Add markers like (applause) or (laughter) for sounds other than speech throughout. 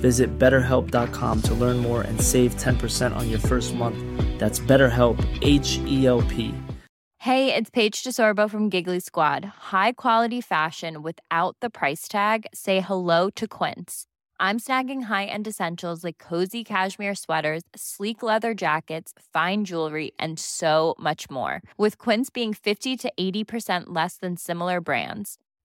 Visit betterhelp.com to learn more and save 10% on your first month. That's BetterHelp, H E L P. Hey, it's Paige DeSorbo from Giggly Squad. High quality fashion without the price tag? Say hello to Quince. I'm snagging high end essentials like cozy cashmere sweaters, sleek leather jackets, fine jewelry, and so much more. With Quince being 50 to 80% less than similar brands.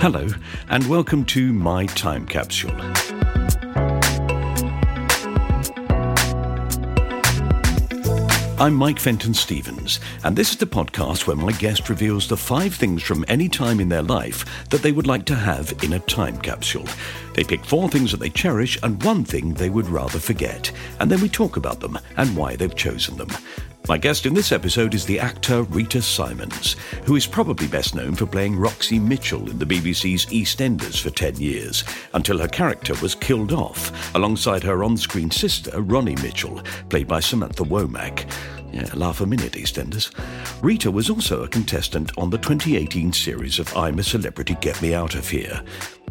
Hello, and welcome to My Time Capsule. I'm Mike Fenton Stevens, and this is the podcast where my guest reveals the five things from any time in their life that they would like to have in a time capsule. They pick four things that they cherish and one thing they would rather forget, and then we talk about them and why they've chosen them. My guest in this episode is the actor Rita Simons, who is probably best known for playing Roxy Mitchell in the BBC's EastEnders for 10 years, until her character was killed off alongside her on screen sister, Ronnie Mitchell, played by Samantha Womack. Yeah, laugh a minute, EastEnders. Rita was also a contestant on the 2018 series of I'm a Celebrity, Get Me Out of Here.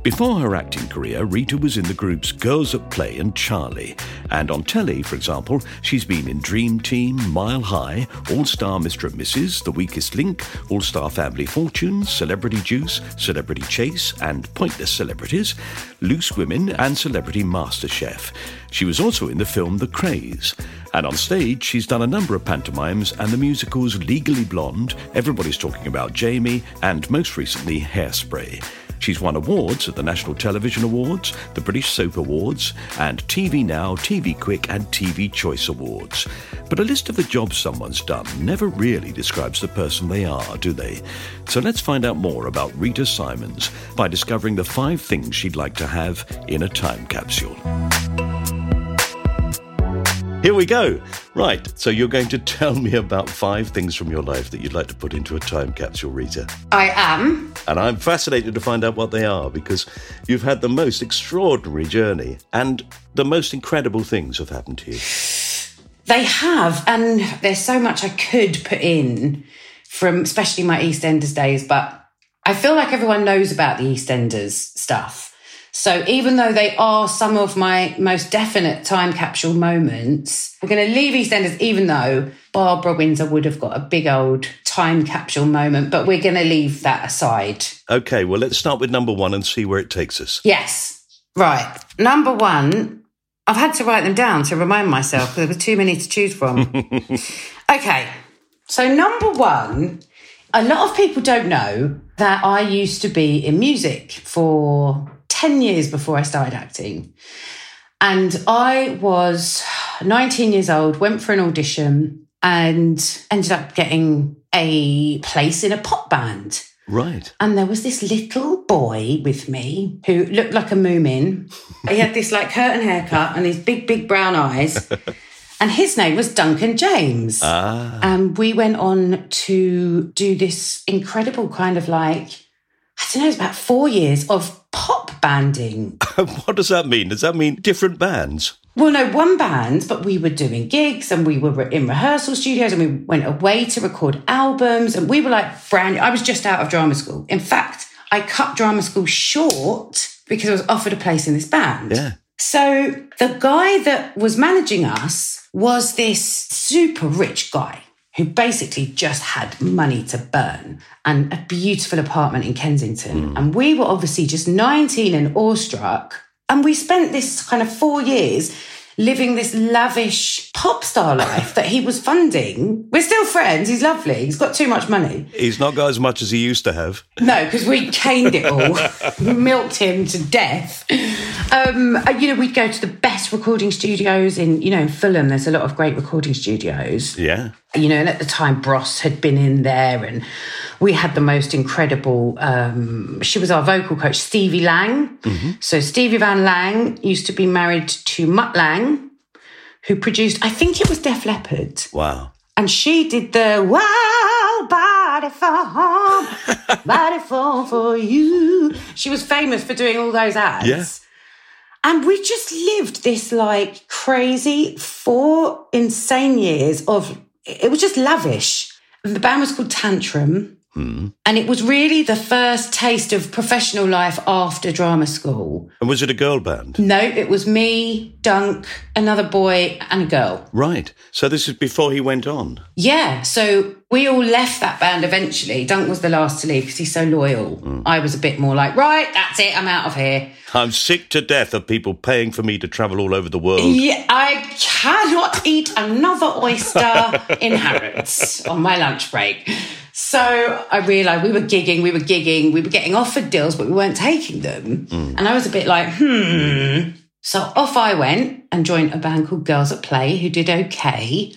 Before her acting career, Rita was in the groups Girls at Play and Charlie. And on telly, for example, she's been in Dream Team, Mile High, All Star Mr. and Mrs., The Weakest Link, All Star Family Fortunes, Celebrity Juice, Celebrity Chase, and Pointless Celebrities, Loose Women, and Celebrity MasterChef. She was also in the film The Craze. And on stage, she's done a number of pantomimes and the musicals Legally Blonde, Everybody's Talking About Jamie, and most recently, Hairspray. She's won awards at the National Television Awards, the British Soap Awards, and TV Now, TV Quick, and TV Choice Awards. But a list of the jobs someone's done never really describes the person they are, do they? So let's find out more about Rita Simons by discovering the five things she'd like to have in a time capsule. Here we go. Right, so you're going to (laughs) tell me about five things from your life that you'd like to put into a time capsule, Rita. I am. And I'm fascinated to find out what they are because you've had the most extraordinary journey and the most incredible things have happened to you. They have, and there's so much I could put in from especially my EastEnders days, but I feel like everyone knows about the EastEnders stuff. So even though they are some of my most definite time capsule moments, we're going to leave EastEnders, even though Barbara Windsor would have got a big old time capsule moment, but we're going to leave that aside. Okay, well, let's start with number one and see where it takes us. Yes. Right. Number one, I've had to write them down to remind myself because there were too many to choose from. (laughs) okay. So, number one, a lot of people don't know that I used to be in music for 10 years before I started acting. And I was 19 years old, went for an audition and ended up getting a place in a pop band. Right. And there was this little boy with me who looked like a moomin. he had this like curtain haircut and these big, big brown eyes. (laughs) and his name was Duncan James. Ah. And we went on to do this incredible kind of like, I don't know, it's about four years of banding. (laughs) what does that mean? Does that mean different bands? Well, no, one band, but we were doing gigs and we were in rehearsal studios and we went away to record albums and we were like brand. I was just out of drama school. In fact, I cut drama school short because I was offered a place in this band. Yeah. So the guy that was managing us was this super rich guy who basically just had money to burn and a beautiful apartment in Kensington. And we were obviously just 19 and awestruck. And we spent this kind of four years living this lavish pop star life that he was funding. We're still friends. He's lovely. He's got too much money. He's not got as much as he used to have. No, because we caned it all, (laughs) milked him to death. Um, uh, you know, we'd go to the best recording studios in, you know, in Fulham. There's a lot of great recording studios. Yeah. You know, and at the time, Bros had been in there, and we had the most incredible. Um, she was our vocal coach, Stevie Lange. So Stevie Vann Lange used to be married to Mutt Lange, who produced, I think it was Def Leppard. Wow. And she did the wow body for body for for you. She was famous for doing all those ads. Yeah. And we just lived this like crazy four insane years of it was just lavish. And The band was called Tantrum. Hmm. And it was really the first taste of professional life after drama school. And was it a girl band? No, it was me, Dunk, another boy, and a girl. Right. So this is before he went on. Yeah, so we all left that band eventually. Dunk was the last to leave because he's so loyal. I was a bit more like, right, that's it, I'm out of here. I'm sick to death of people paying for me to travel all over the world. Yeah, I cannot eat another oyster in Harrods on my lunch break. So I realised we were gigging, we were gigging, we were getting offered deals, but we weren't taking them. And I was a bit like, hmm. So off I went and joined a band called Girls at Play, who did okay.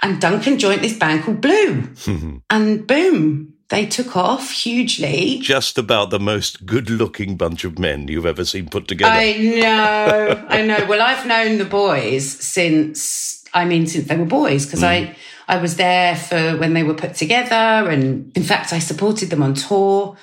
And Duncan joined this band called Blue. (laughs) and boom, they took off hugely. Just about the most good looking bunch of men you've ever seen put together. I know, I know. Well, I've known the boys since, I mean, since they were boys, because I, mm. I was there for when they were put together. And in fact, I supported them on tour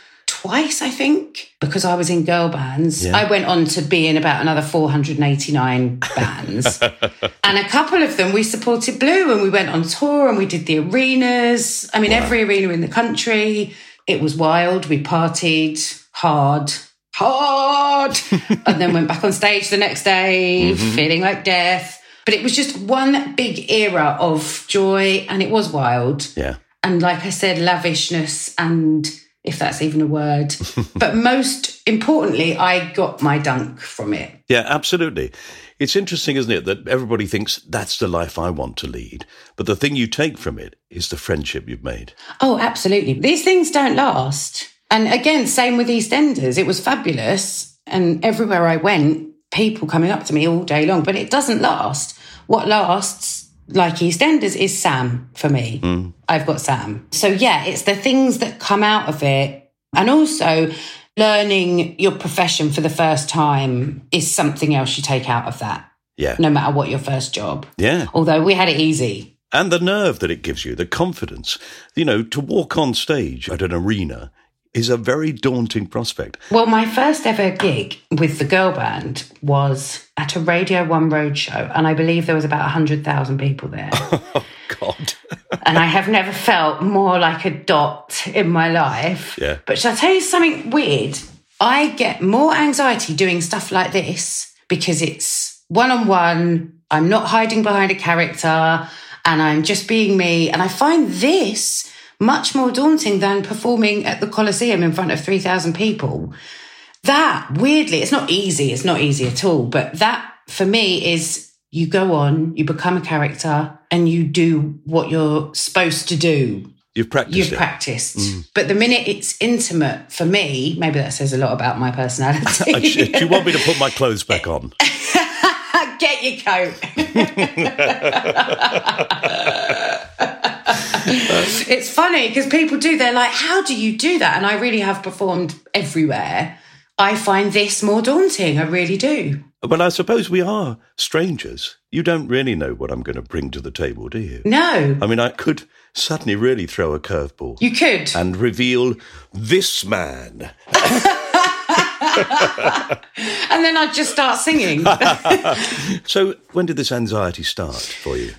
twice, I think, because I was in girl bands. Yeah. I went on to be in about another 489 (laughs) bands. and a couple of them we supported Blue and we went on tour and we did the arenas. I mean, every arena in the country. It was wild. We partied hard, hard, (laughs) and then went back on stage the next day mm-hmm. feeling like death. But it was just one big era of joy and it was wild yeah. and like I said, lavishness and if that's even a word. (laughs) but most importantly, I got my dunk from it. Yeah, absolutely. It's interesting, isn't it, that everybody thinks that's the life I want to lead. But the thing you take from it is the friendship you've made. Oh, absolutely. These things don't last. And again, same with EastEnders. It was fabulous. And everywhere I went, people coming up to me all day long, but it doesn't last. What lasts, like EastEnders, is Sam for me. Hmm. I've got Sam. So yeah, it's the things that come out of it. And also learning your profession for the first time is something else you take out of that, Yeah. no matter what your first job. Yeah. Although we had it easy. And the nerve that it gives you, the confidence. You know, to walk on stage at an arena is a very daunting prospect. Well, my first ever gig with the girl band was at a Radio One road show, and I believe there was about 100,000 people there. (laughs) oh, God. and I have never felt more like a dot in my life. Yeah. But shall I tell you something weird? I get more anxiety doing stuff like this because it's one on one. I'm not hiding behind a character and I'm just being me. And I find this much more daunting than performing at the Coliseum in front of 3,000 people. That weirdly, it's not easy. It's not easy at all. But that for me is you go on, you become a character and you do what you're supposed to do. You've practiced You've it. practiced. Mm. But the minute it's intimate for me, maybe that says a lot about my personality. Do you want me to put my clothes back on? (laughs) Get your coat. (laughs) (laughs) it's funny because people do, they're like, how do you do that? And I really have performed everywhere. I find this more daunting. I really do. Well, I suppose we are strangers. You don't really know what I'm going to bring to the table, do you? No, I mean, I could suddenly really throw a curveball you could. and reveal this man. (laughs) and then I'd just start singing. (laughs) So, when did this anxiety start for you?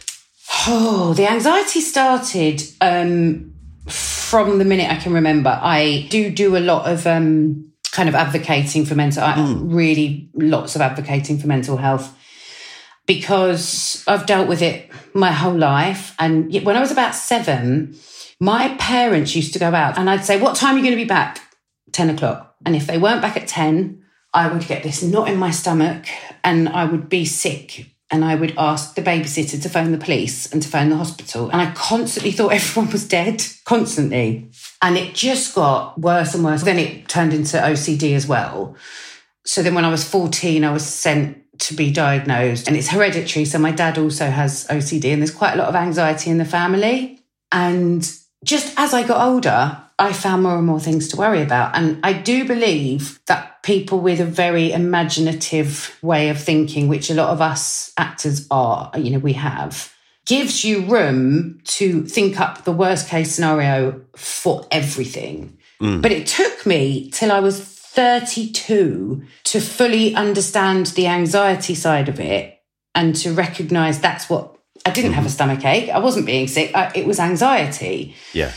Oh, the anxiety started um, from the minute I can remember. I do do a lot of um, kind of advocating for mental, I really lots of advocating for mental health because I've dealt with it my whole life. And when I was about seven, my parents used to go out and I'd say, What time are you going to be back? 10 o'clock. And if they weren't back at 10, I would get this knot in my stomach and I would be sick. And I would ask the babysitter to phone the police and to phone the hospital. And I constantly thought (laughs) everyone was dead, constantly. And it just got worse and worse. Then it turned into OCD as well. So then when I was 14, I was sent to be diagnosed and it's hereditary. So my dad also has OCD and there's quite a lot of anxiety in the family. And just as I got older, I found more and more things to worry about. And I do believe that people with a very imaginative way of thinking, which a lot of us actors are, you know, we have, gives you room to think up the worst case scenario for everything. Mm. But it took me till I was 32 to fully understand the anxiety side of it and to recognize that's what I didn't have a mm-hmm. stomach ache. I wasn't being sick. I, it was anxiety. Yeah.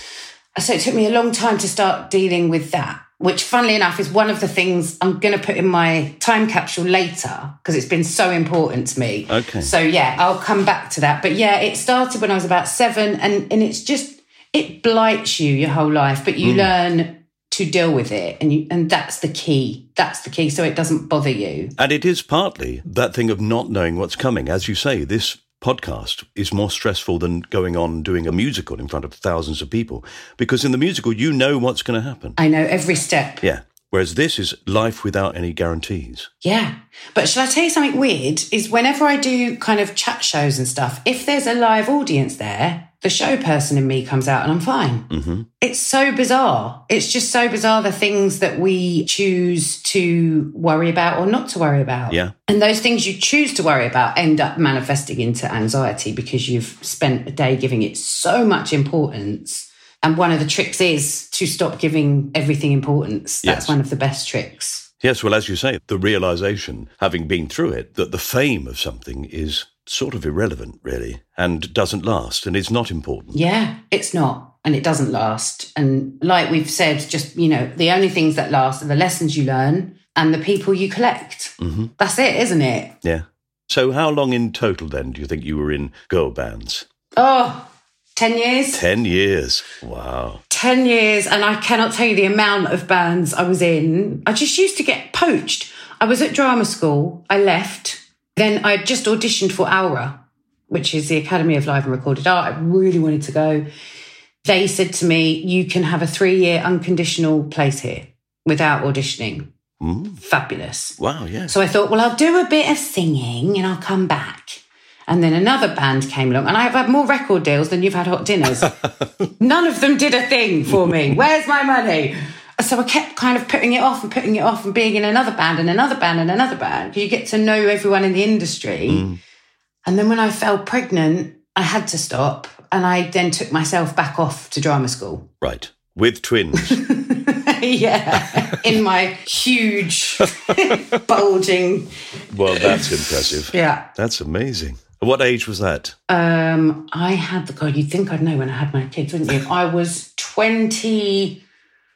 So it took me a long time to start dealing with that, which, funnily enough, is one of the things I'm going to put in my time capsule later because it's been so important to me. Okay. So, yeah, I'll come back to that. But yeah, it started when I was about seven, and, and it's just, it blights you your whole life, but you mm. learn to deal with it. And, you, and that's the key. That's the key. So it doesn't bother you. And it is partly that thing of not knowing what's coming. As you say, this podcast is more stressful than going on doing a musical in front of thousands of people because in the musical, you know what's going to happen. I know every step. Yeah. Whereas this is life without any guarantees. Yeah. But shall I tell you something weird? Is whenever I do kind of chat shows and stuff, if there's a live audience there, the show person in me comes out and I'm fine. Mm-hmm. It's so bizarre. It's just so bizarre the things that we choose to worry about or not to worry about. Yeah. And those things you choose to worry about end up manifesting into anxiety because you've spent a day giving it so much importance. And one of the tricks is to stop giving everything importance. That's Yes. one of the best tricks. Yes, well, as you say, the realization, having been through it, that the fame of something is sort of irrelevant, really, and doesn't last and is not important. Yeah, it's not. And it doesn't last. And like we've said, just, you know, the only things that last are the lessons you learn and the people you collect. Mm-hmm. That's it, isn't it? Yeah. So, how long in total then do you think you were in girl bands? Oh, 10 years? 10 years. Wow. 10 years. And I cannot tell you the amount of bands I was in. I just used to get poached. I was at drama school. I left. Then I just auditioned for ALRA, which is the Academy of Live and Recorded Art. I really wanted to go. They said to me, you can have a three year unconditional place here without auditioning. Fabulous. Wow, yes. So I thought, well, I'll do a bit of singing and I'll come back. And then another band came along, and I've had more record deals than you've had hot dinners. (laughs) None of them did a thing for me. (laughs) Where's my money? So I kept kind of putting it off and putting it off and being in another band and another band and another band. You get to know everyone in the industry. And then when I fell pregnant, I had to stop. And I then took myself back off to drama school. right. With twins. (laughs) yeah. in my huge, (laughs) bulging. well, that's impressive. Yeah. That's amazing. What age was that? Um, I had the God. You'd think I'd know when I had my kids, wouldn't you? I was twenty.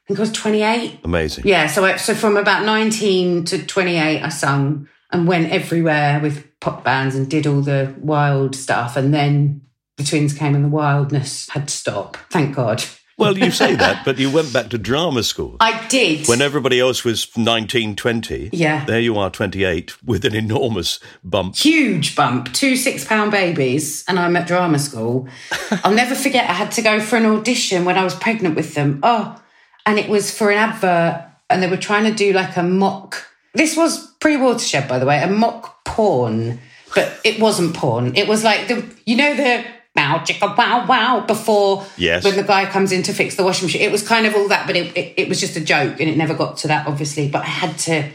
I think I was twenty-eight. Amazing. Yeah. So, I, so from about nineteen to twenty-eight, I sung and went everywhere with pop bands and did all the wild stuff. And then the twins came, and the wildness had to stop. Thank God. Well, you say that, (laughs) but you went back to drama school. I did. When everybody else was 19, 20. Yeah. There you are, 28, with an enormous bump. huge bump, two six pound babies, and I'm at drama school. (laughs) I'll never forget, I had to go for an audition when I was pregnant with them. Oh, and it was for an advert, and they were trying to do like a mock. This was pre watershed, by the way, a mock porn, but it wasn't porn. It was like the, you know, the wow, chicka, wow, wow, before Yes. when the guy comes in to fix the washing machine. It was kind of all that, but it, it, it was just a joke, and it never got to that, obviously. But I had to.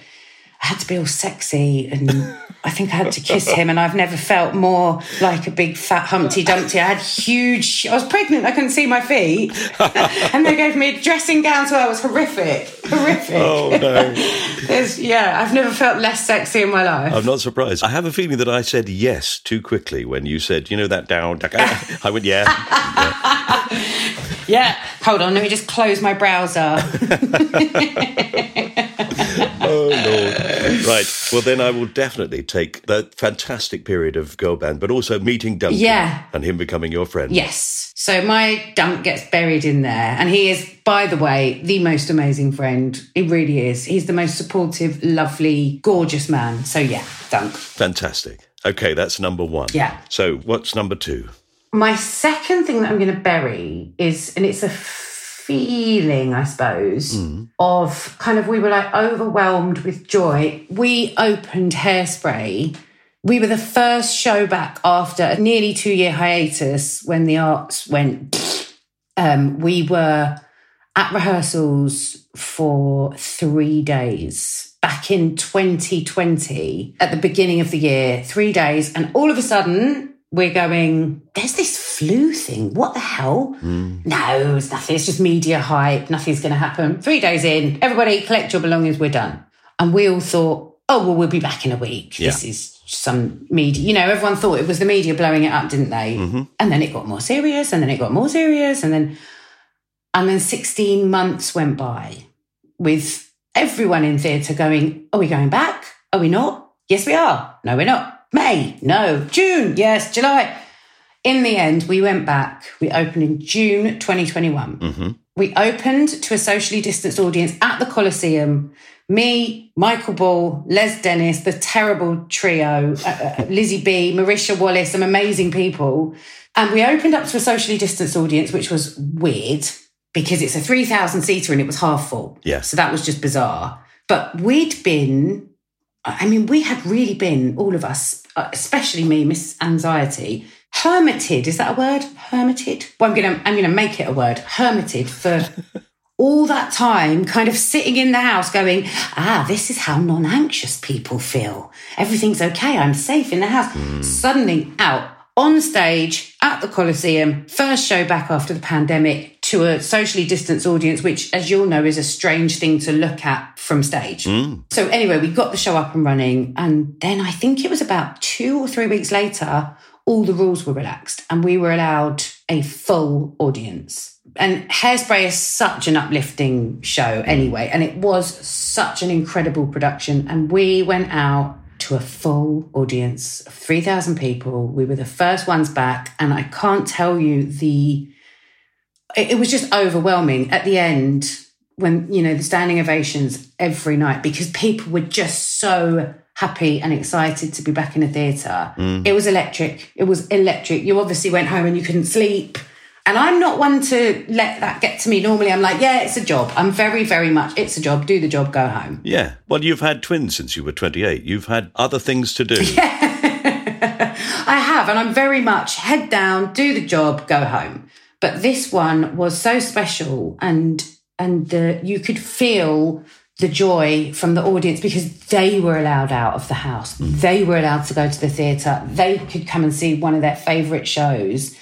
I had to be all sexy and I think I had to kiss him and I've never felt more like a big fat Humpty Dumpty. I had huge, I was pregnant, I couldn't see my feet. (laughs) and they gave me a dressing gown, so I was horrific, horrific. Oh, no. (laughs) Yeah, I've never felt less sexy in my life. I'm not surprised. I have a feeling that I said yes too quickly when you said, you know, that down. (laughs) I went, yeah. Yeah. Hold on, let me just close my browser. Oh. Right. Well, then I will definitely take that fantastic period of girl band, but also meeting Duncan Yeah. and him becoming your friend. Yes. So my dunk gets buried in there. And he is, by the way, the most amazing friend. He really is. He's the most supportive, lovely, gorgeous man. So yeah, dunk. Fantastic. Okay, that's number one. Yeah. So what's number two? My second thing that I'm going to bury is, and it's a feeling, I suppose, of kind of we were like overwhelmed with joy. We opened Hairspray. We were the first show back after a nearly two year hiatus when the arts went. (sniffs) Um, we were at rehearsals for three days back in 2020 at the beginning of the year, three days. And all of a sudden, we're going, there's this flu thing. What the hell? Hmm. No, it's nothing. It's just media hype. Nothing's going to happen. Three days in, everybody collect your belongings. We're done. And we all thought, oh, well, we'll be back in a week. This is some media. You know, everyone thought it was the media blowing it up, didn't they? Mm-hmm. And then it got more serious and then it got more serious. And then, and then 16 months went by with everyone in theatre going, Are we going back? Are we not? Yes, we are. No, we're not. May? No. June? Yes. July? In the end, we went back. We opened in June 2021. We opened to a socially distanced audience at the Coliseum. Me, Michael Ball, Les Dennis, the terrible trio, uh, uh, (laughs) Lizzie Bea, Marisha Wallace, some amazing people. And we opened up to a socially distanced audience, which was weird because it's a 3,000 seater and it was half full. Yeah. So that was just bizarre. But we'd been, I mean, we had really been, all of us, uh, especially me, Miss Anxiety, hermited. Is that a word? Hermited? Well, I'm gonna I'm gonna make it a word. Hermited for (laughs) all that time, kind of sitting in the house, going, ah, this is how non-anxious people feel. Everything's okay. I'm safe in the house. Suddenly out on stage at the Coliseum, first show back after the pandemic to a socially distanced audience, which, as you'll know, is a strange thing to look at from stage. So, anyway, we got the show up and running. And then I think it was about two or three weeks later, all the rules were relaxed and we were allowed a full audience. And Hairspray is such an uplifting show mm. anyway. And it was such an incredible production. And we went out to a full audience of 3,000 people. We were the first ones back. And I can't tell you the, it, it was just overwhelming at the end when, you know, the standing ovations every night because people were just so happy and excited to be back in a theatre. Mm. It was electric. It was electric. You obviously went home and you couldn't sleep. And I'm not one to let that get to me. Normally, I'm like, yeah, it's a job. I'm very, very much, it's a job. Do the job, go home. Yeah. Well, you've had twins since you were 28. You've had other things to do. (laughs) Yeah. I have, and I'm very much head down, do the job, go home. But this one was so special, and and the, you could feel the joy from the audience because they were allowed out of the house. Mm. They were allowed to go to the theatre. They could come and see one of their favourite shows.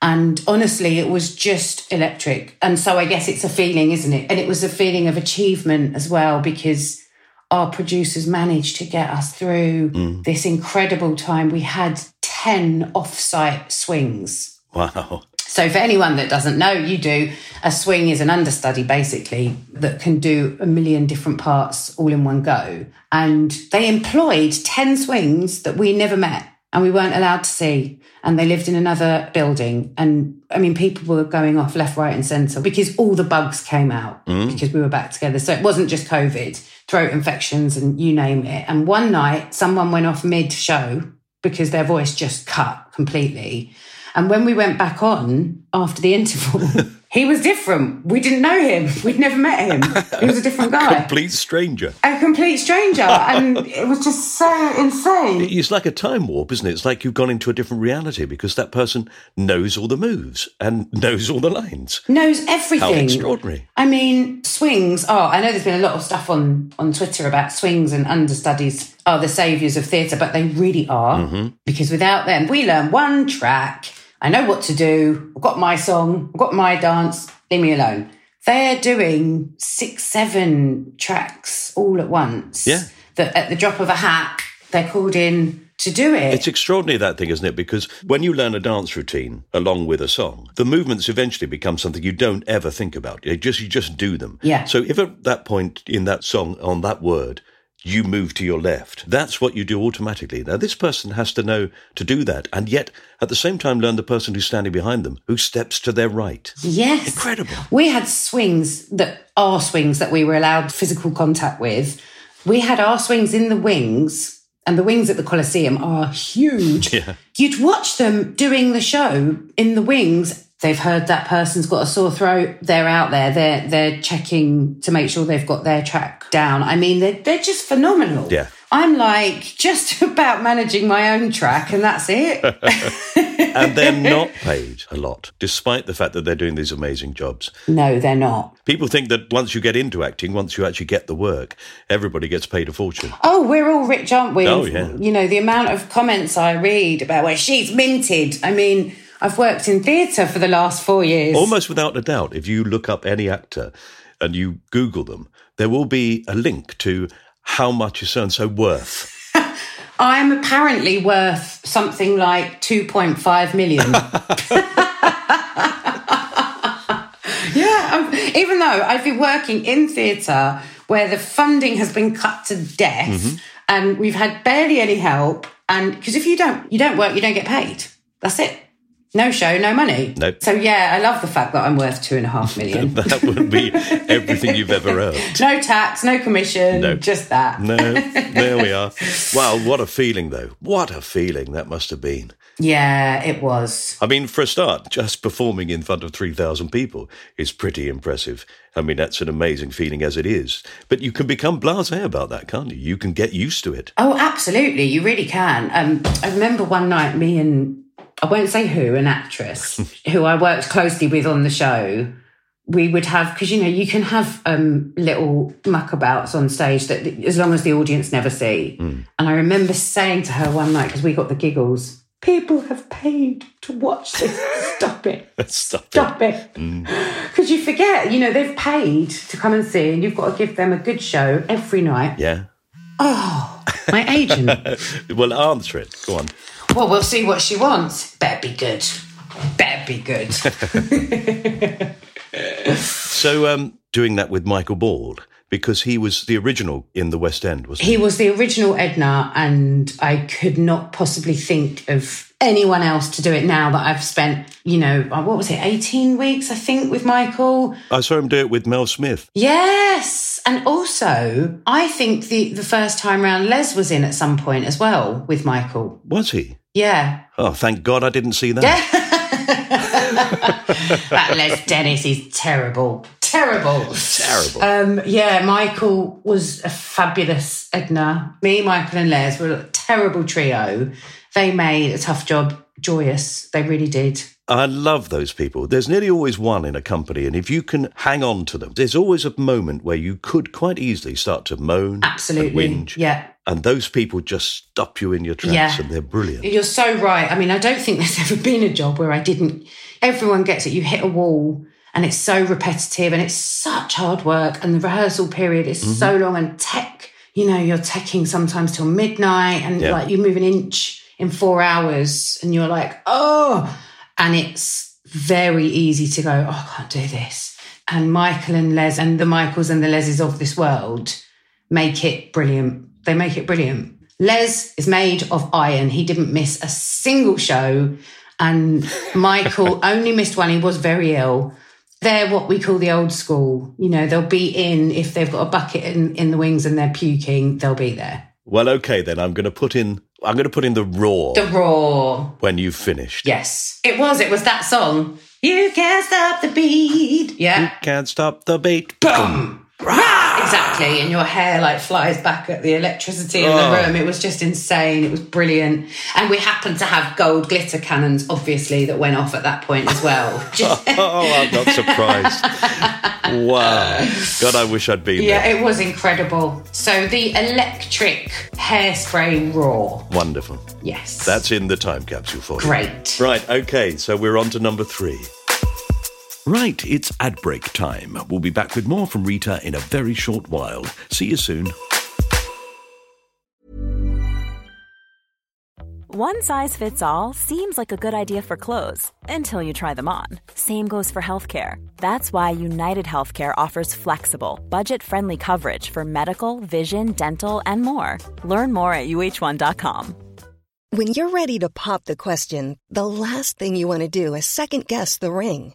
And honestly, it was just electric. And so I guess it's a feeling, isn't it? And it was a feeling of achievement as well because our producers managed to get us through mm. this incredible time. We had 10 off-site swings. Wow. So for anyone that doesn't know, you do a swing is an understudy basically that can do a million different parts all in one go. And they employed 10 swings that we never met and we weren't allowed to see. And they lived in another building. And I mean, people were going off left, right, and centre because all the bugs came out mm. because we were back together. So it wasn't just COVID, throat infections and you name it. And one night, someone went off mid show because their voice just cut completely. And when we went back on after the interval, (laughs) He was different. We didn't know him. We'd never met him. He was a different guy. Complete stranger. a complete stranger. And it was just so insane. It's like a time warp, isn't it? It's like you've gone into a different reality because that person knows all the moves and knows all the lines. Knows everything. How extraordinary. I mean, swings. Oh, I know there's been a lot of stuff on, on Twitter about swings and understudies are the saviours of theatre, but they really are. Mm-hmm. Because without them, we learn one track. I know what to do. I've got my song. I've got my dance. Leave me alone. They're doing six, seven tracks all at once. Yeah. That at the drop of a hat, they're called in to do it. It's extraordinary that thing, isn't it? Because when you learn a dance routine along with a song, the movements eventually become something you don't ever think about. You just you just do them. Yeah. So if at that point in that song on that word you move to your left, that's what you do automatically. Now this person has to know to do that, and yet at the same time learn the person who's standing behind them who steps to their right. Yes. Incredible. We had swings that are swings that we were allowed physical contact with. We had our swings in the wings, and the wings at the Coliseum are huge. (laughs) Yeah. You'd watch them doing the show in the wings. They've heard that person's got a sore throat. They're out there. They're they're checking to make sure they've got their track down. I mean, they're they're just phenomenal. Yeah. I'm like just (laughs) about managing my own track, and that's it. (laughs) and they're (laughs) not paid a lot, despite the fact that they're doing these amazing jobs. no, they're not. People think that once you get into acting, once you actually get the work, everybody gets paid a fortune. Oh, we're all rich, aren't we? Oh, yeah. You know, the amount of comments I read about where she's minted. I mean, I've worked in theatre for the last four years. Almost without a doubt, if you look up any actor and you Google them, there will be a link to how much is so and so worth. (laughs) I'm apparently worth something like 2.5 million. (laughs) (laughs) yeah, I'm, even though I've been working in theatre where the funding has been cut to death Mm-hmm. and we've had barely any help. And because if you don't, you don't work, you don't get paid. That's it. No show, no money. Nope. So yeah, I love the fact that I'm worth two and a half million. (laughs) That would be everything you've ever earned. (laughs) no tax, no commission, No. just that. No, (laughs) there we are. Wow, what a feeling, though. What a feeling that must have been. Yeah, it was. I mean, for a start, just performing in front of 3,000 people is pretty impressive. I mean, that's an amazing feeling as it is. But you can become blase about that, can't you? You can get used to it. Oh, absolutely. You really can. Um, I remember one night, me and I won't say who, an actress (laughs) who I worked closely with on the show. We would have because you know you can have um, little muckabouts on stage that as long as the audience never see. And I remember saying to her one night because we got the giggles. People have paid to watch this. Stop it. (laughs) Stop it. Stop it. Because you forget, you know, they've paid to come and see, and you've got to give them a good show every night. Yeah. Oh, my agent. (laughs) Well, answer it. Go on. Well, we'll see what she wants. Better be good. Better be good. (laughs) (laughs) So, um, doing that with Michael Ball, because he was the original in the West End, wasn't he? he was the original Edna, and I could not possibly think of anyone else to do it now that I've spent, you know, uh, what was it, 18 weeks, I think, with Michael. I saw him do it with Mel Smith. Yes. And also, I think the, the first time round, Les was in at some point as well with Michael. Was he? Yeah. Oh, thank God I didn't see that. (laughs) That Les Dennis is terrible. Terrible. Terrible. Um, yeah, Michael was a fabulous Edna. Me, Michael, and Les were a terrible trio. They made a tough job joyous. They really did. I love those people. There's nearly always one in a company, and if you can hang on to them, there's always a moment where you could quite easily start to moan, Absolutely. and whinge, Yeah. And those people just stop you in your tracks, Yeah. and they're brilliant. You're so right. I mean, I don't think (laughs) there's ever been a job where I didn't. Everyone gets it. You hit a wall and it's so repetitive and it's such hard work. And the rehearsal period is so mm-hmm. long and tech, you know, you're teching sometimes till midnight and Yeah. like you move an inch in four hours and you're like, oh, and it's very easy to go, oh, I can't do this. And Michael and Les and the Michaels and the Leses of this world make it brilliant. They make it brilliant. Les is made of iron. He didn't miss a single show. And (laughs) Michael only missed one. He was very ill. They're what we call the old school. You know, they'll be in if they've got a bucket in, in the wings and they're puking, they'll be there. Well, okay, then I'm going to put in I'm going to put in the roar The Roar. when you've finished. Yes. It was. It was that song. You can't stop the beat. Yeah. You can't stop the beat. Boom. Exactly. And your hair like flies back at the electricity in Oh. the room. It was just insane. It was brilliant. And we happened to have gold glitter cannons, obviously, that went off at that point as well. (laughs) Oh, I'm not surprised. wow. God, I wish I'd been yeah, there. Yeah, it was incredible. So the electric hairspray roar. Wonderful. Yes. That's in the time capsule for you. great. Right, okay, so we're on to number three. Right, it's ad break time. We'll be back with more from Rita in a very short while. See you soon. One size fits all seems like a good idea for clothes until you try them on. Same goes for healthcare. That's why United Healthcare offers flexible, budget friendly coverage for medical, vision, dental, and more. Learn more at uh1.com. When you're ready to pop the question, the last thing you want to do is second guess the ring.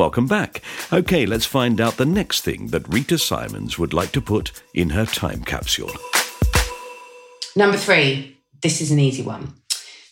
Welcome back. Okay, let's find out the next thing that Rita Simons would like to put in her time capsule. Number three. This is an easy one.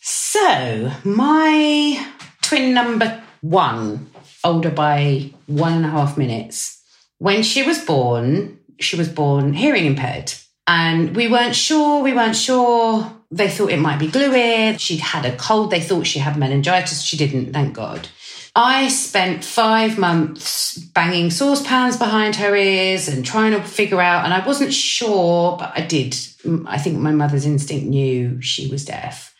So, my twin number one, older by one and a half minutes, when she was born, she was born hearing impaired. And we weren't sure, we weren't sure. They thought it might be glued. She'd had a cold. They thought she had meningitis. She didn't, thank God. I spent five months banging saucepans behind her ears and trying to figure out, and I wasn't sure, but I did. I think my mother's instinct knew she was deaf.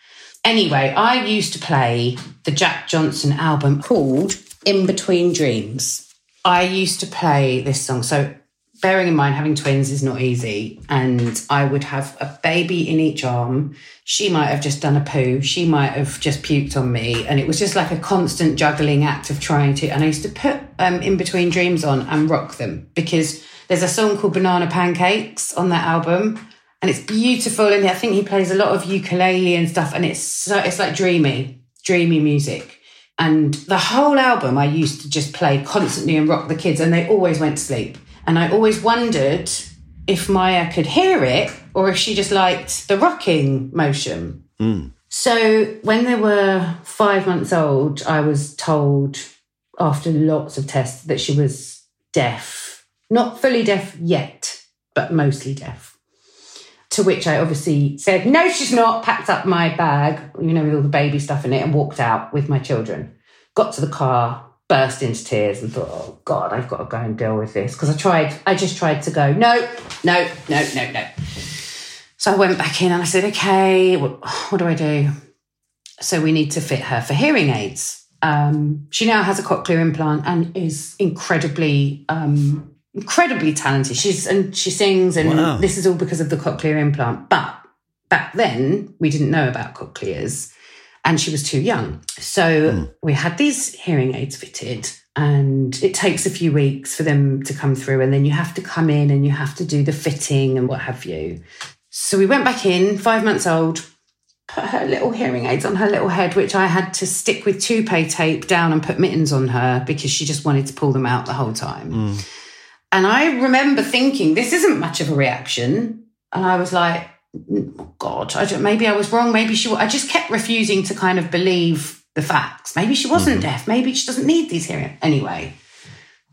Anyway, I used to play the Jack Johnson album called In Between Dreams. I used to play this song. So, bearing in mind, having twins is not easy. And I would have a baby in each arm. She might have just done a poo. She might have just puked on me. And it was just like a constant juggling act of trying to. And I used to put um, In Between Dreams on and rock them because there's a song called Banana Pancakes on that album. And it's beautiful. And I think he plays a lot of ukulele and stuff. And it's so, it's like dreamy, dreamy music. And the whole album I used to just play constantly and rock the kids, and they always went to sleep. And I always wondered if Maya could hear it or if she just liked the rocking motion. Hmm. So when they were five months old, I was told after lots of tests that she was deaf. Not fully deaf yet, but mostly deaf. To which I obviously said, no, she's not, packed up my bag, you know, with all the baby stuff in it, and walked out with my children. Got to the car, burst into tears, and thought, oh God, I've got to go and deal with this. Because I tried, I just tried to go, no, no, no, no, no. So I went back in and I said, okay, what, what do I do? So we need to fit her for hearing aids. Um, she now has a cochlear implant and is incredibly, um, incredibly talented. She's and she sings, and Wow. this is all because of the cochlear implant. But back then, we didn't know about cochlears, and she was too young. So hmm. we had these hearing aids fitted. And it takes a few weeks for them to come through, and then you have to come in and you have to do the fitting and what have you. So we went back in, five months old, put her little hearing aids on her little head, which I had to stick with toupee tape down and put mittens on her because she just wanted to pull them out the whole time. Hmm. And I remember thinking, this isn't much of a reaction. And I was like, "Oh, God, I don't, maybe I was wrong. Maybe she, I just kept refusing to kind of believe the facts. Maybe she wasn't mm-hmm. deaf. Maybe she doesn't need these hearing. Anyway,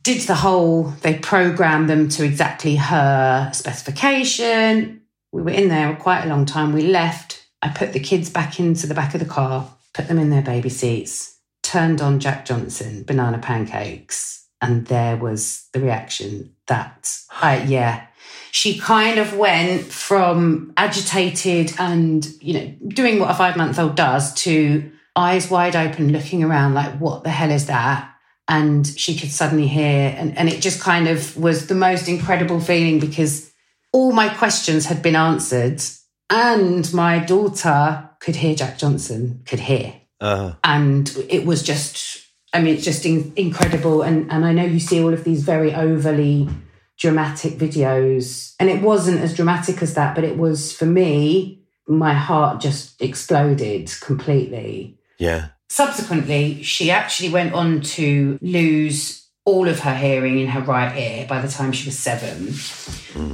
did the whole, they programmed them to exactly her specification. We were in there quite a long time. We left. I put the kids back into the back of the car, put them in their baby seats, turned on Jack Johnson banana pancakes, and there was the reaction that I yeah. She kind of went from agitated and, you know, doing what a five month old does to eyes wide open, looking around like, what the hell is that? And she could suddenly hear, and, and it just kind of was the most incredible feeling because all my questions had been answered and my daughter could hear Jack Johnson, could hear. Uh, And it was just, I mean, it's just in, incredible. And, and I know you see all of these very overly dramatic videos. And it wasn't as dramatic as that, but it was for me, my heart just exploded completely. yeah. Subsequently, she actually went on to lose all of her hearing in her right ear by the time she was seven,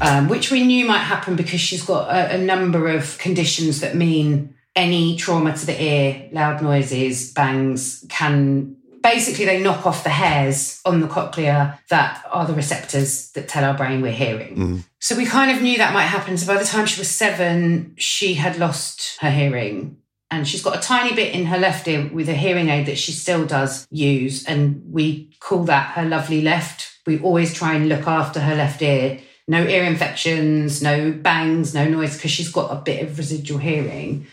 um, which we knew might happen because she's got a, a number of conditions that mean any trauma to the ear, loud noises, bangs can basically they knock off the hairs on the cochlea that are the receptors that tell our brain we're hearing. Mm-hmm. So we kind of knew that might happen. So by the time she was seven, she had lost her hearing. And she's got a tiny bit in her left ear with a hearing aid that she still does use. And we call that her lovely left. We always try and look after her left ear. No ear infections, no bangs, no noise, because she's got a bit of residual hearing.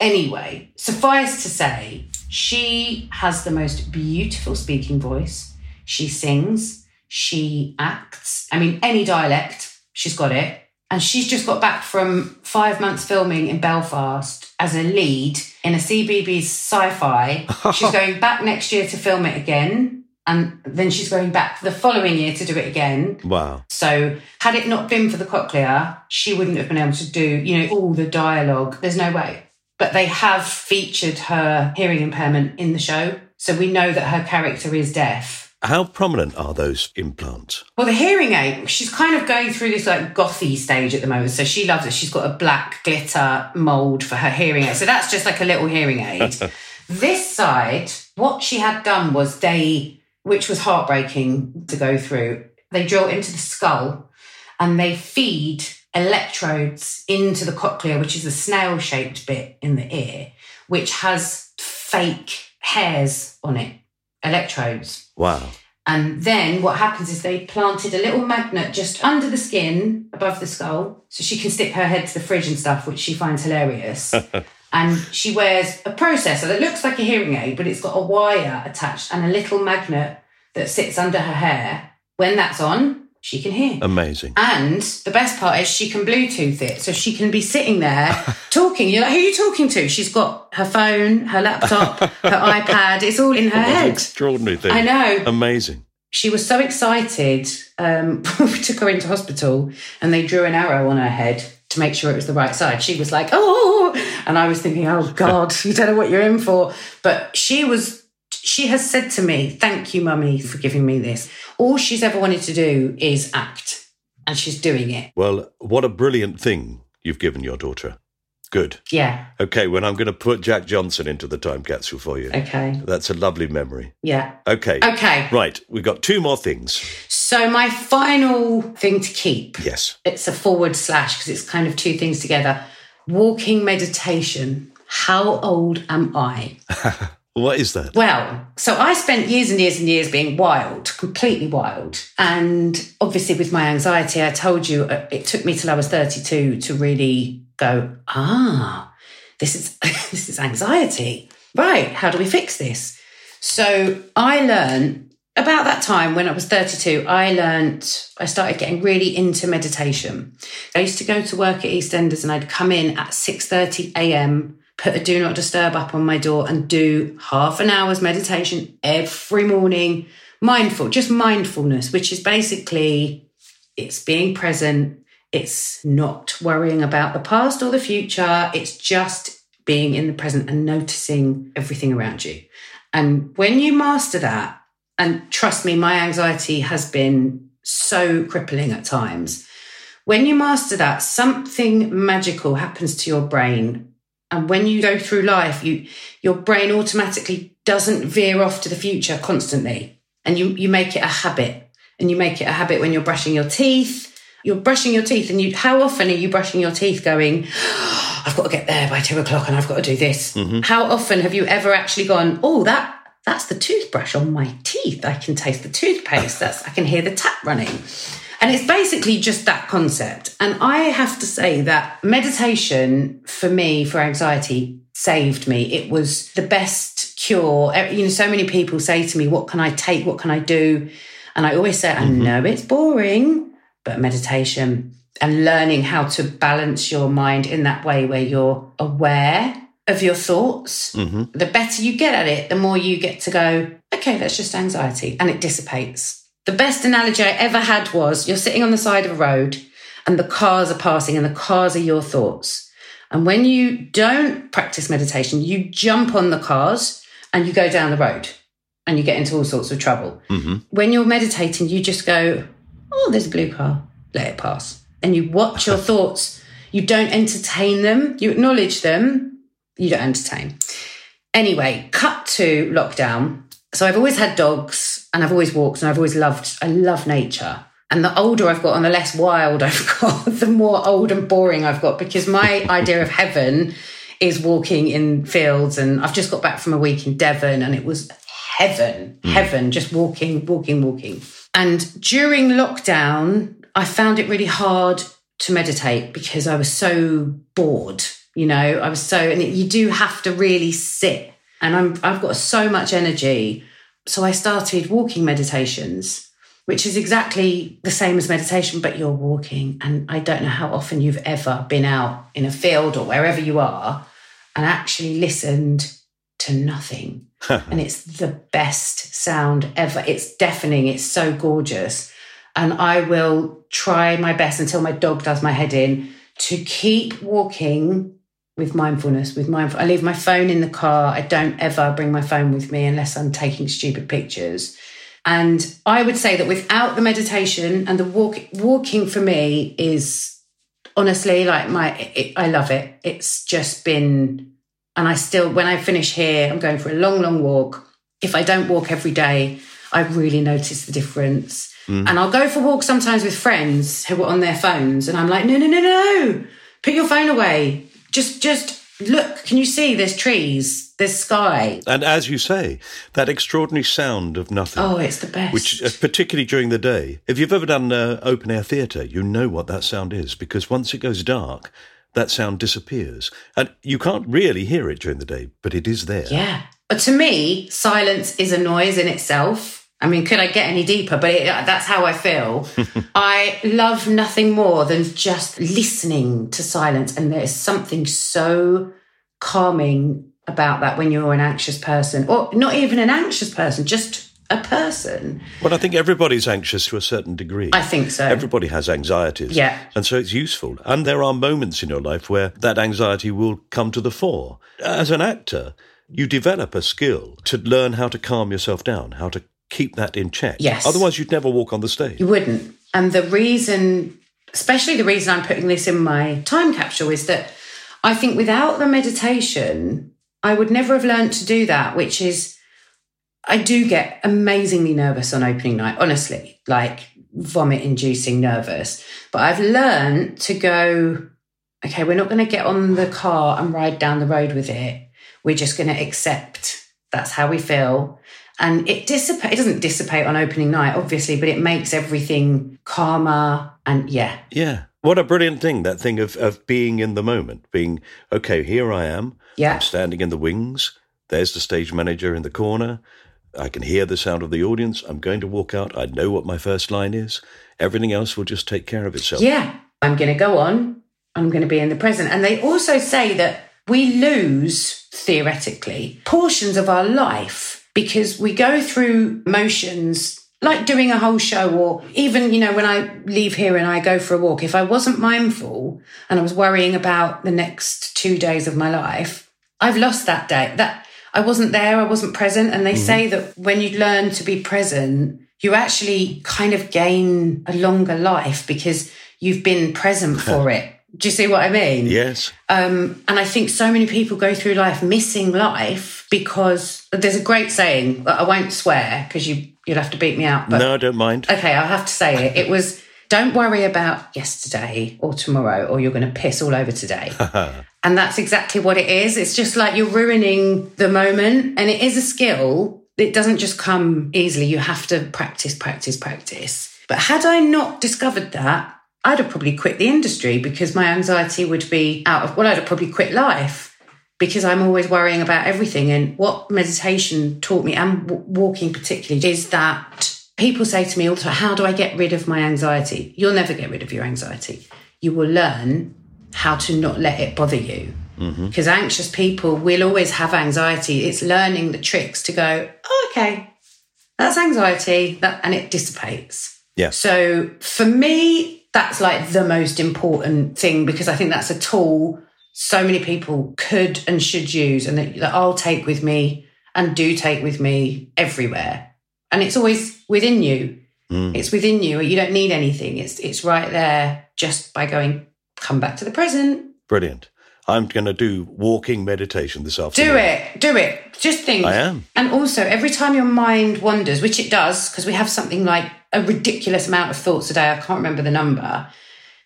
Anyway, suffice to say, she has the most beautiful speaking voice. She sings, she acts. I mean, any dialect, she's got it. And she's just got back from five months filming in Belfast as a lead in a CBBC sci fi. (laughs) she's going back next year to film it again. And then she's going back the following year to do it again. Wow. So, had it not been for the cochlea, she wouldn't have been able to do, you know, all the dialogue. There's no way. But they have featured her hearing impairment in the show. So we know that her character is deaf. How prominent are those implants? Well, the hearing aid, she's kind of going through this like gothy stage at the moment. So she loves it. She's got a black glitter mold for her hearing aid. So that's just like a little hearing aid. (laughs) this side, what she had done was they, which was heartbreaking to go through, they drill into the skull and they feed electrodes into the cochlea, which is a snail shaped bit in the ear, which has fake hairs on it, electrodes. Wow. And then what happens is they planted a little magnet just under the skin above the skull so she can stick her head to the fridge and stuff, which she finds hilarious. (laughs) and she wears a processor that looks like a hearing aid, but it's got a wire attached and a little magnet that sits under her hair. When that's on, she can hear. Amazing. And the best part is she can Bluetooth it. So she can be sitting there (laughs) talking. You're like, who are you talking to? She's got her phone, her laptop, (laughs) her iPad. It's all in her head. extraordinary thing. I know. Amazing. She was so excited. Um, (laughs) we took her into hospital and they drew an arrow on her head to make sure it was the right side. She was like, oh, and I was thinking, oh God, you don't know what you're in for. But she was, she has said to me, thank you, mummy, for giving me this. All she's ever wanted to do is act, and she's doing it. Well, what a brilliant thing you've given your daughter. Good. Yeah. Okay, well, I'm going to put Jack Johnson into the time capsule for you. Okay. That's a lovely memory. Yeah. Okay. Okay. Right, we've got two more things. So my final thing to keep Yes. it's a forward slash because it's kind of two things together. Walking meditation. How old am I? (laughs) What is that? Well, so I spent years and years and years being wild, completely wild. And obviously, with my anxiety, I told you uh, it took me till I was 32 to really go, ah, this is, (laughs) this is anxiety. Right. How do we fix this? So I learned about that time when I was 32, I learned, I started getting really into meditation. I used to go to work at EastEnders and I'd come in at 6.30 a.m., put a do not disturb up on my door and do half an hour's meditation every morning. Mindful, just mindfulness, which is basically it's being present. It's not worrying about the past or the future. It's just being in the present and noticing everything around you. And when you master that, and trust me, my anxiety has been so crippling at times. When you master that, something magical happens to your brain. And when you go through life, you your brain automatically doesn't veer off to the future constantly. And you, you make it a habit. And you make it a habit when you're brushing your teeth. You're brushing your teeth, and you how often are you brushing your teeth going, oh, I've got to get there by two o'clock and I've got to do this. Mm-hmm. How often have you ever actually gone, oh, that that's the toothbrush on my teeth. I can taste the toothpaste. That's I can hear the tap running. And it's basically just that concept. And I have to say that meditation for me, for anxiety, saved me. It was the best cure. You know, so many people say to me, What can I take? What can I do? And I always say, I mm-hmm. know it's boring, but meditation and learning how to balance your mind in that way where you're aware of your thoughts, mm-hmm. the better you get at it, the more you get to go, okay, that's just anxiety and it dissipates. The best analogy I ever had was you're sitting on the side of a road and the cars are passing and the cars are your thoughts. And when you don't practice meditation, you jump on the cars and you go down the road and you get into all sorts of trouble. Mm-hmm. When you're meditating, you just go, oh, there's a blue car, let it pass. And you watch your thoughts. You don't entertain them, you acknowledge them, you don't entertain. Anyway, cut to lockdown. So I've always had dogs and I've always walked and I've always loved, I love nature. And the older I've got and the less wild (laughs) I've got, the more old and boring I've got because my idea of heaven is walking in fields. And I've just got back from a week in Devon and it was heaven, hmm. heaven, just walking, walking, walking. And during lockdown, I found it really hard to meditate because I was so bored. You know, I was so, and you do have to really sit. And I'm, I've got so much energy. So I started walking meditations, which is exactly the same as meditation, but you're walking. And I don't know how often you've ever been out in a field or wherever you are and actually listened to nothing. (laughs) and it's the best sound ever. It's deafening. It's so gorgeous. And I will try my best until my dog does my head in to keep walking with mindfulness, with mindful. I leave my phone in the car. I don't ever bring my phone with me unless I'm taking stupid pictures. And I would say that without the meditation and the walk, walking for me is honestly like my, it, I love it. It's just been, and I still, when I finish here, I'm going for a long, long walk. If I don't walk every day, I really notice the difference. Mm. And I'll go for walks sometimes with friends who are on their phones, and I'm like, no, no, no, no, put your phone away. Just, just look. Can you see? There's trees. There's sky. And as you say, that extraordinary sound of nothing. Oh, it's the best. Which, uh, particularly during the day, if you've ever done uh, open air theatre, you know what that sound is because once it goes dark, that sound disappears. And you can't really hear it during the day, but it is there. Yeah. But to me, silence is a noise in itself. I mean, could I get any deeper? But it, that's how I feel. (laughs) I love nothing more than just listening to silence. And there's something so calming about that when you're an anxious person, or not even an anxious person, just a person. Well, I think everybody's anxious to a certain degree. I think so. Everybody has anxieties. Yeah. And so it's useful. And there are moments in your life where that anxiety will come to the fore. As an actor, you develop a skill to learn how to calm yourself down, how to keep that in check. Yes. Otherwise, you'd never walk on the stage. You wouldn't. And the reason, especially the reason I'm putting this in my time capsule, is that I think without the meditation, I would never have learned to do that, which is I do get amazingly nervous on opening night, honestly, like vomit inducing nervous. But I've learned to go, okay, we're not going to get on the car and ride down the road with it. We're just going to accept that's how we feel. And it dissipate. It doesn't dissipate on opening night, obviously, but it makes everything calmer. And yeah, Yeah. What a brilliant thing, that thing of, of being in the moment, being, okay, here I am. Yeah. I'm standing in the wings. There's the stage manager in the corner. I can hear the sound of the audience. I'm going to walk out. I know what my first line is. Everything else will just take care of itself. yeah, I'm going to go on. I'm going to be in the present. And they also say that we lose, theoretically, portions of our life because we go through motions like doing a whole show or even, you know, when I leave here and I go for a walk, if I wasn't mindful and I was worrying about the next two days of my life, I've lost that day. That I wasn't there, I wasn't present. And they mm-hmm. say that when you learn to be present, you actually kind of gain a longer life because you've been present (laughs) for it. Do you see what I mean? Yes. Um, and I think so many people go through life missing life because there's a great saying. That I won't swear because you you'd have to beat me out. But no, I don't mind. okay, I'll have to say it. It was don't worry about yesterday or tomorrow or you're going to piss all over today. (laughs) And that's exactly what it is. It's just like you're ruining the moment. And it is a skill. It doesn't just come easily. You have to practice, practice, practice. But had I not discovered that, I'd have probably quit the industry because my anxiety would be out of, well, I'd have probably quit life because I'm always worrying about everything. And what meditation taught me, and w- walking particularly, is that people say to me all the time, How do I get rid of my anxiety? You'll never get rid of your anxiety. You will learn how to not let it bother you. Mm-hmm. Because anxious people will always have anxiety. It's learning the tricks to go, oh, okay, that's anxiety, that, and it dissipates. Yeah. So for me, that's like the most important thing because I think that's a tool so many people could and should use and that, that I'll take with me and do take with me everywhere. And it's always within you. Mm. It's within you. You don't need anything. It's it's right there just by going, come back to the present. Brilliant. I'm going to do walking meditation this afternoon. Do it. Do it. Just think. I am. And also, every time your mind wanders, which it does, because we have something like a ridiculous amount of thoughts a day, I can't remember the number.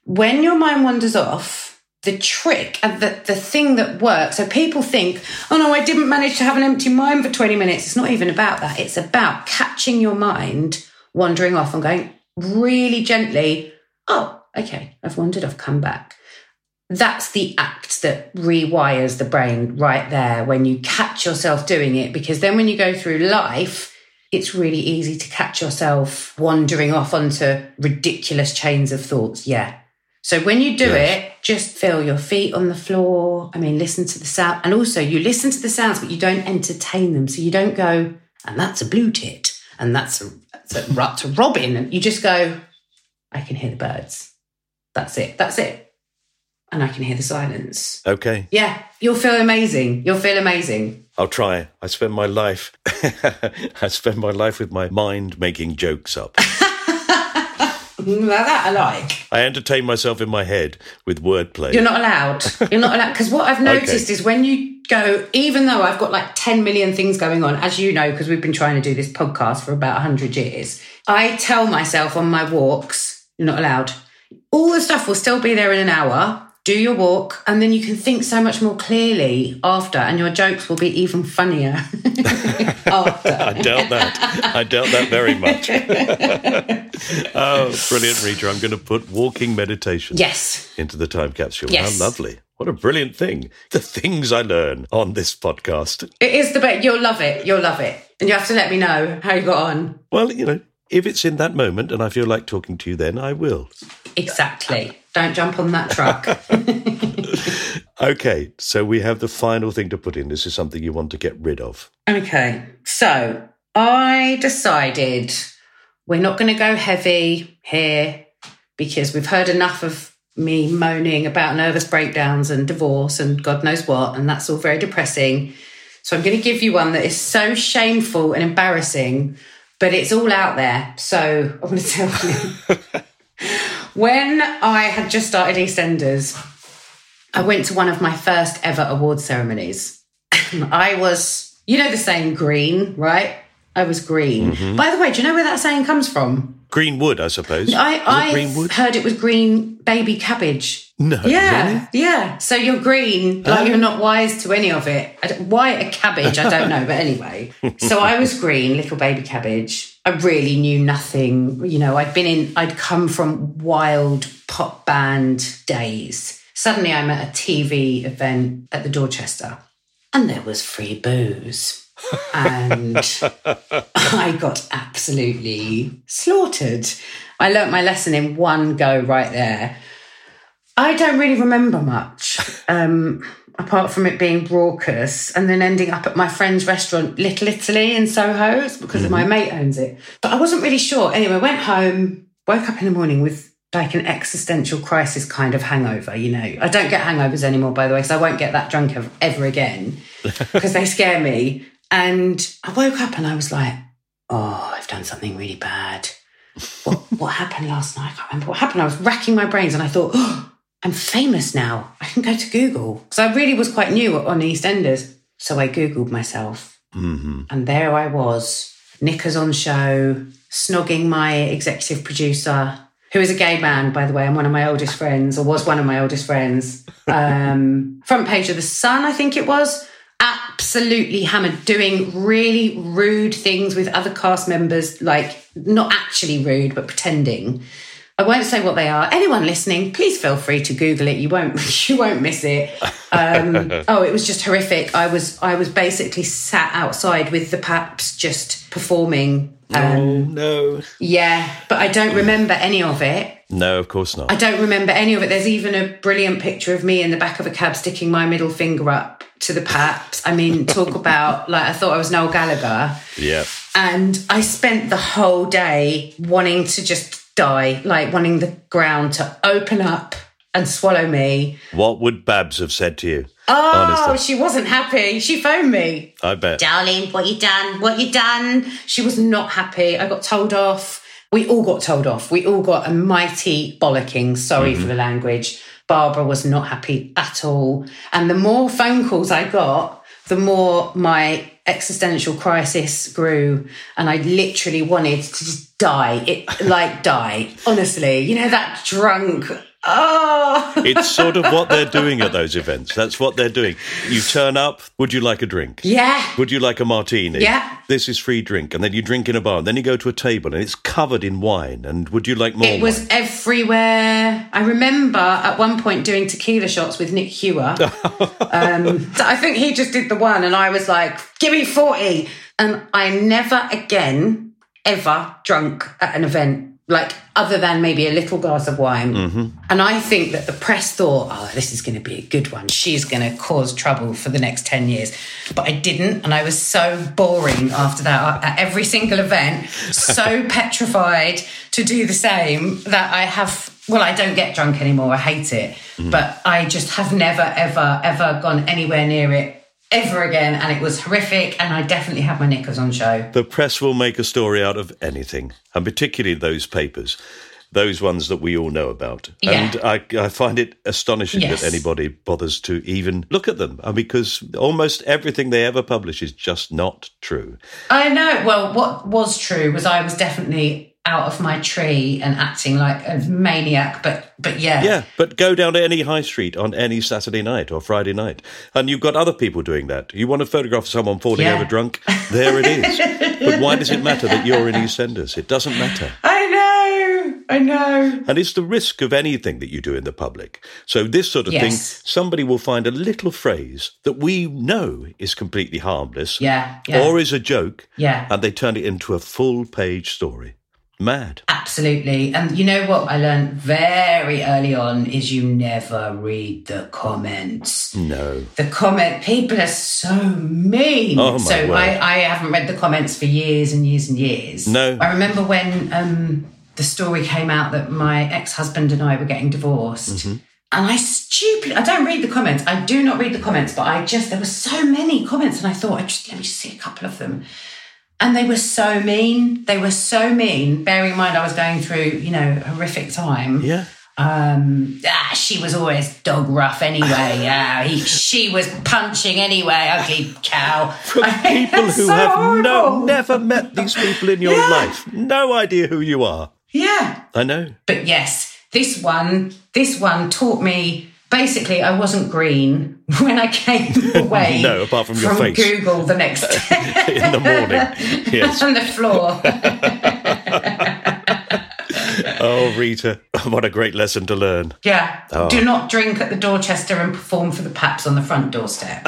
When your mind wanders off, the trick and the, the thing that works, so people think, oh no, I didn't manage to have an empty mind for 20 minutes. It's not even about that. It's about catching your mind wandering off and going really gently, oh, okay, I've wandered, I've come back that's the act that rewires the brain right there when you catch yourself doing it. Because then when you go through life, it's really easy to catch yourself wandering off onto ridiculous chains of thoughts. Yeah. So when you do Yes. it, just feel your feet on the floor. I mean, listen to the sound. And also, you listen to the sounds, but you don't entertain them. So you don't go, and that's a blue tit, and that's a, that's a, that's a robin. And you just go, I can hear the birds. That's it. That's it and I can hear the silence. Okay. Yeah, you'll feel amazing. You'll feel amazing. I'll try. I spend my life, (laughs) I spend my life with my mind making jokes up. (laughs) Mm, now that I like. I entertain myself in my head with wordplay. You're not allowed. You're not allowed. Because what I've (laughs) noticed is when you go, even though I've got like 10 million things going on, as you know, because we've been trying to do this podcast for about 100 years, I tell myself on my walks, you're not allowed. All the stuff will still be there in an hour. Do your walk, and then you can think so much more clearly after, and your jokes will be even funnier (laughs) after. (laughs) I doubt that. I doubt that very much. (laughs) oh, brilliant, Rita. I'm going to put walking meditation Yes. into the time capsule. Yes. How lovely. What a brilliant thing. The things I learn on this podcast. It is the best. You'll love it. You'll love it. And you have to let me know how you got on. Well, you know, if it's in that moment and I feel like talking to you, then I will. Exactly. Don't jump on that truck. (laughs) (laughs) Okay, so we have the final thing to put in. This is something you want to get rid of. okay. So I decided we're not going to go heavy here because we've heard enough of me moaning about nervous breakdowns and divorce and God knows what. And that's all very depressing. So I'm going to give you one that is so shameful and embarrassing, but it's all out there. So I'm going to tell you. (laughs) when I had just started EastEnders, I went to one of my first ever award ceremonies. (laughs) I was, you know, the saying green, right? I was green. Mm-hmm. By the way, do you know where that saying comes from? Greenwood, I suppose. I, I Greenwood? heard it was green baby cabbage. No, Yeah, really? yeah. So you're green, like um, you're not wise to any of it. Why a cabbage? I don't know, but anyway. (laughs) So I was green, little baby cabbage. I really knew nothing. You know, I'd been in, I'd come from wild pop band days. Suddenly I'm at a TV event at the Dorchester and there was free booze. and (laughs) I got absolutely slaughtered. I learnt my lesson in one go right there. I don't really remember much, um, apart from it being raucous and then ending up at my friend's restaurant, Little Italy in Soho, it's because my mm-hmm. mate owns it. But I wasn't really sure. Anyway, I went home, woke up in the morning with like an existential crisis kind of hangover, you know. I don't get hangovers anymore, by the way, so I won't get that drunk ev- ever again (laughs) because they scare me. And I woke up and I was like, oh, I've done something really bad. What, what happened last night? I can't remember what happened. I was racking my brains and I thought, oh, (gasps) I'm famous now. I can go to Google. Because I really was quite new on EastEnders. So I Googled myself. And there I was, knickers on show, snogging my executive producer, who is a gay man, by the way, and one of my oldest friends, or was one of my oldest friends. Um, (laughs) front page of the Sun, I think it was. Absolutely hammered, doing really rude things with other cast members, like not actually rude, but pretending. I won't say what they are. Anyone listening, please feel free to Google it. You won't, (laughs) you won't miss it. Um, (laughs) oh, it was just horrific. I was, I was basically sat outside with the Paps just performing. Um, oh no. Yeah, but I don't remember any of it. No, of course not. I don't remember any of it. There's even a brilliant picture of me in the back of a cab sticking my middle finger up to the Paps. I mean, talk (laughs) about like I thought I was Noel Gallagher. Yeah. And I spent the whole day wanting to just die, like wanting the ground to open up and swallow me. What would Babs have said to you? Oh, Honestly. she wasn't happy. She phoned me. I bet. Darling, what you done? What you done? She was not happy. I got told off. We all got told off. We all got a mighty bollocking. Sorry mm-hmm. for the language. Barbara was not happy at all. And the more phone calls I got, the more my existential crisis grew. And I literally wanted to just die. It like die. Honestly, you know, that drunk. Oh, It's sort of (laughs) what they're doing at those events. That's what they're doing. You turn up, would you like a drink? yeah. Would you like a martini? Yeah. This is free drink. And then you drink in a bar. And then you go to a table and it's covered in wine. And would you like more It was wine? everywhere. I remember at one point doing tequila shots with Nick Hewer. (laughs) um, so I think he just did the one, and I was like, "Give me 40. And I never again ever drunk at an event. Like other than maybe a little glass of wine, mm-hmm. and I think that the press thought, "Oh, this is going to be a good one. She's going to cause trouble for the next ten years." But I didn't, and I was so boring after that uh, at every single event, (laughs) so petrified to do the same that I have. Well, I don't get drunk anymore. I hate it, mm-hmm. but I just have never, ever, ever gone anywhere near it ever again, and it was horrific. And I definitely had my knickers on show. The press will make a story out of anything, and particularly those papers, those ones that we all know about. Yeah. And I, I find it astonishing Yes. that anybody bothers to even look at them, uh, because almost everything they ever publish is just not true. I know. Well, what was true was I was definitely out of my tree and acting like a maniac. But but yeah, Yeah, but go down to any high street on any Saturday night or Friday night, and you've got other people doing that. You want to photograph someone falling Yeah. over drunk? There it is. (laughs) but why does it matter that you're in EastEnders? It doesn't matter. I know. I know. And it's the risk of anything that you do in the public. So, this sort of Yes. thing, somebody will find a little phrase that we know is completely harmless Yeah. Yeah. or is a joke, yeah. and they turn it into a full page story. Mad. Absolutely. And you know what I learned very early on is you never read the comments. No. The comment people are so mean. Oh, my so word. I, I haven't read the comments for years and years and years. No. I remember when um, the story came out that my ex-husband and I were getting divorced. Mm-hmm. And I stupid I don't read the comments. I do not read the comments, but I just there were so many comments and I thought I just let me see a couple of them. And they were so mean. They were so mean, bearing in mind I was going through, you know, horrific time. Yeah. Um, ah, she was always dog rough anyway. (laughs) Ah, he, she was punching anyway, ugly cow. From (laughs) people who so have no, never met these people in your Yeah. life, no idea who you are. Yeah. I know. But yes, this one, this one taught me. Basically, I wasn't green (laughs) when I came (laughs) away. No, apart from your face. Google the next (laughs) day In the morning. Yes. on the floor. Oh, Rita, what a great lesson to learn. Yeah. Oh. Do not drink at the Dorchester and perform for the Paps on the front doorstep.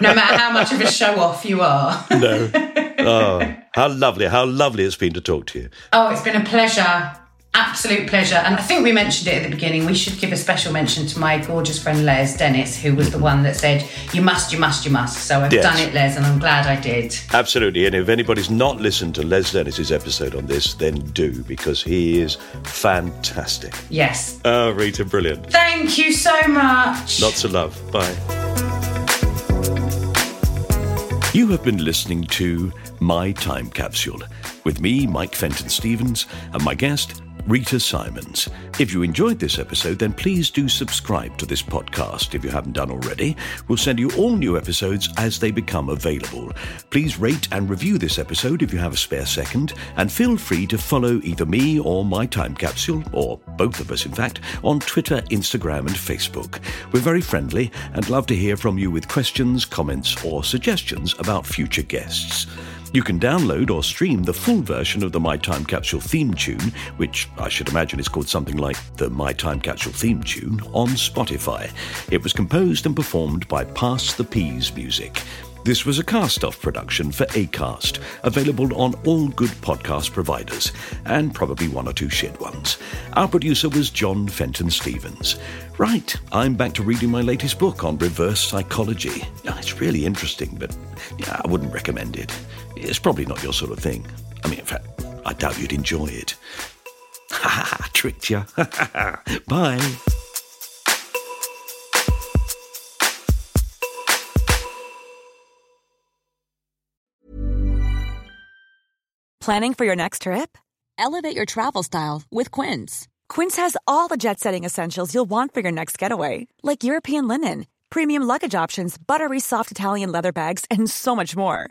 no matter how much of a show off you are. No. Oh, how lovely, how lovely it's been to talk to you. Oh, it's been a pleasure. Absolute pleasure. And I think we mentioned it at the beginning. We should give a special mention to my gorgeous friend Les Dennis, who was the one that said, You must, you must, you must. So I've Yes. done it, Les, and I'm glad I did. Absolutely. And if anybody's not listened to Les Dennis's episode on this, then do, because he is fantastic. Yes. Oh, Rita, brilliant. Thank you so much. Lots of love. Bye. You have been listening to My Time Capsule with me, Mike Fenton Stevens, and my guest, Rita Simons. If you enjoyed this episode, then please do subscribe to this podcast if you haven't done already. We'll send you all new episodes as they become available. Please rate and review this episode if you have a spare second, and feel free to follow either me or my time capsule, or both of us in fact, on Twitter, Instagram, and Facebook. We're very friendly and love to hear from you with questions, comments, or suggestions about future guests. You can download or stream the full version of the My Time Capsule theme tune, which I should imagine is called something like the My Time Capsule theme tune, on Spotify. It was composed and performed by Pass the Peas Music. This was a cast off production for ACAST, available on all good podcast providers, and probably one or two shit ones. Our producer was John Fenton Stevens. Right, I'm back to reading my latest book on reverse psychology. It's really interesting, but yeah, I wouldn't recommend it. It's probably not your sort of thing. I mean, in fact, I doubt you'd enjoy it. (laughs) Ha ha, tricked you. (laughs) Bye. Planning for your next trip? Elevate your travel style with Quince. Quince has all the jet setting essentials you'll want for your next getaway, like European linen, premium luggage options, buttery soft Italian leather bags, and so much more.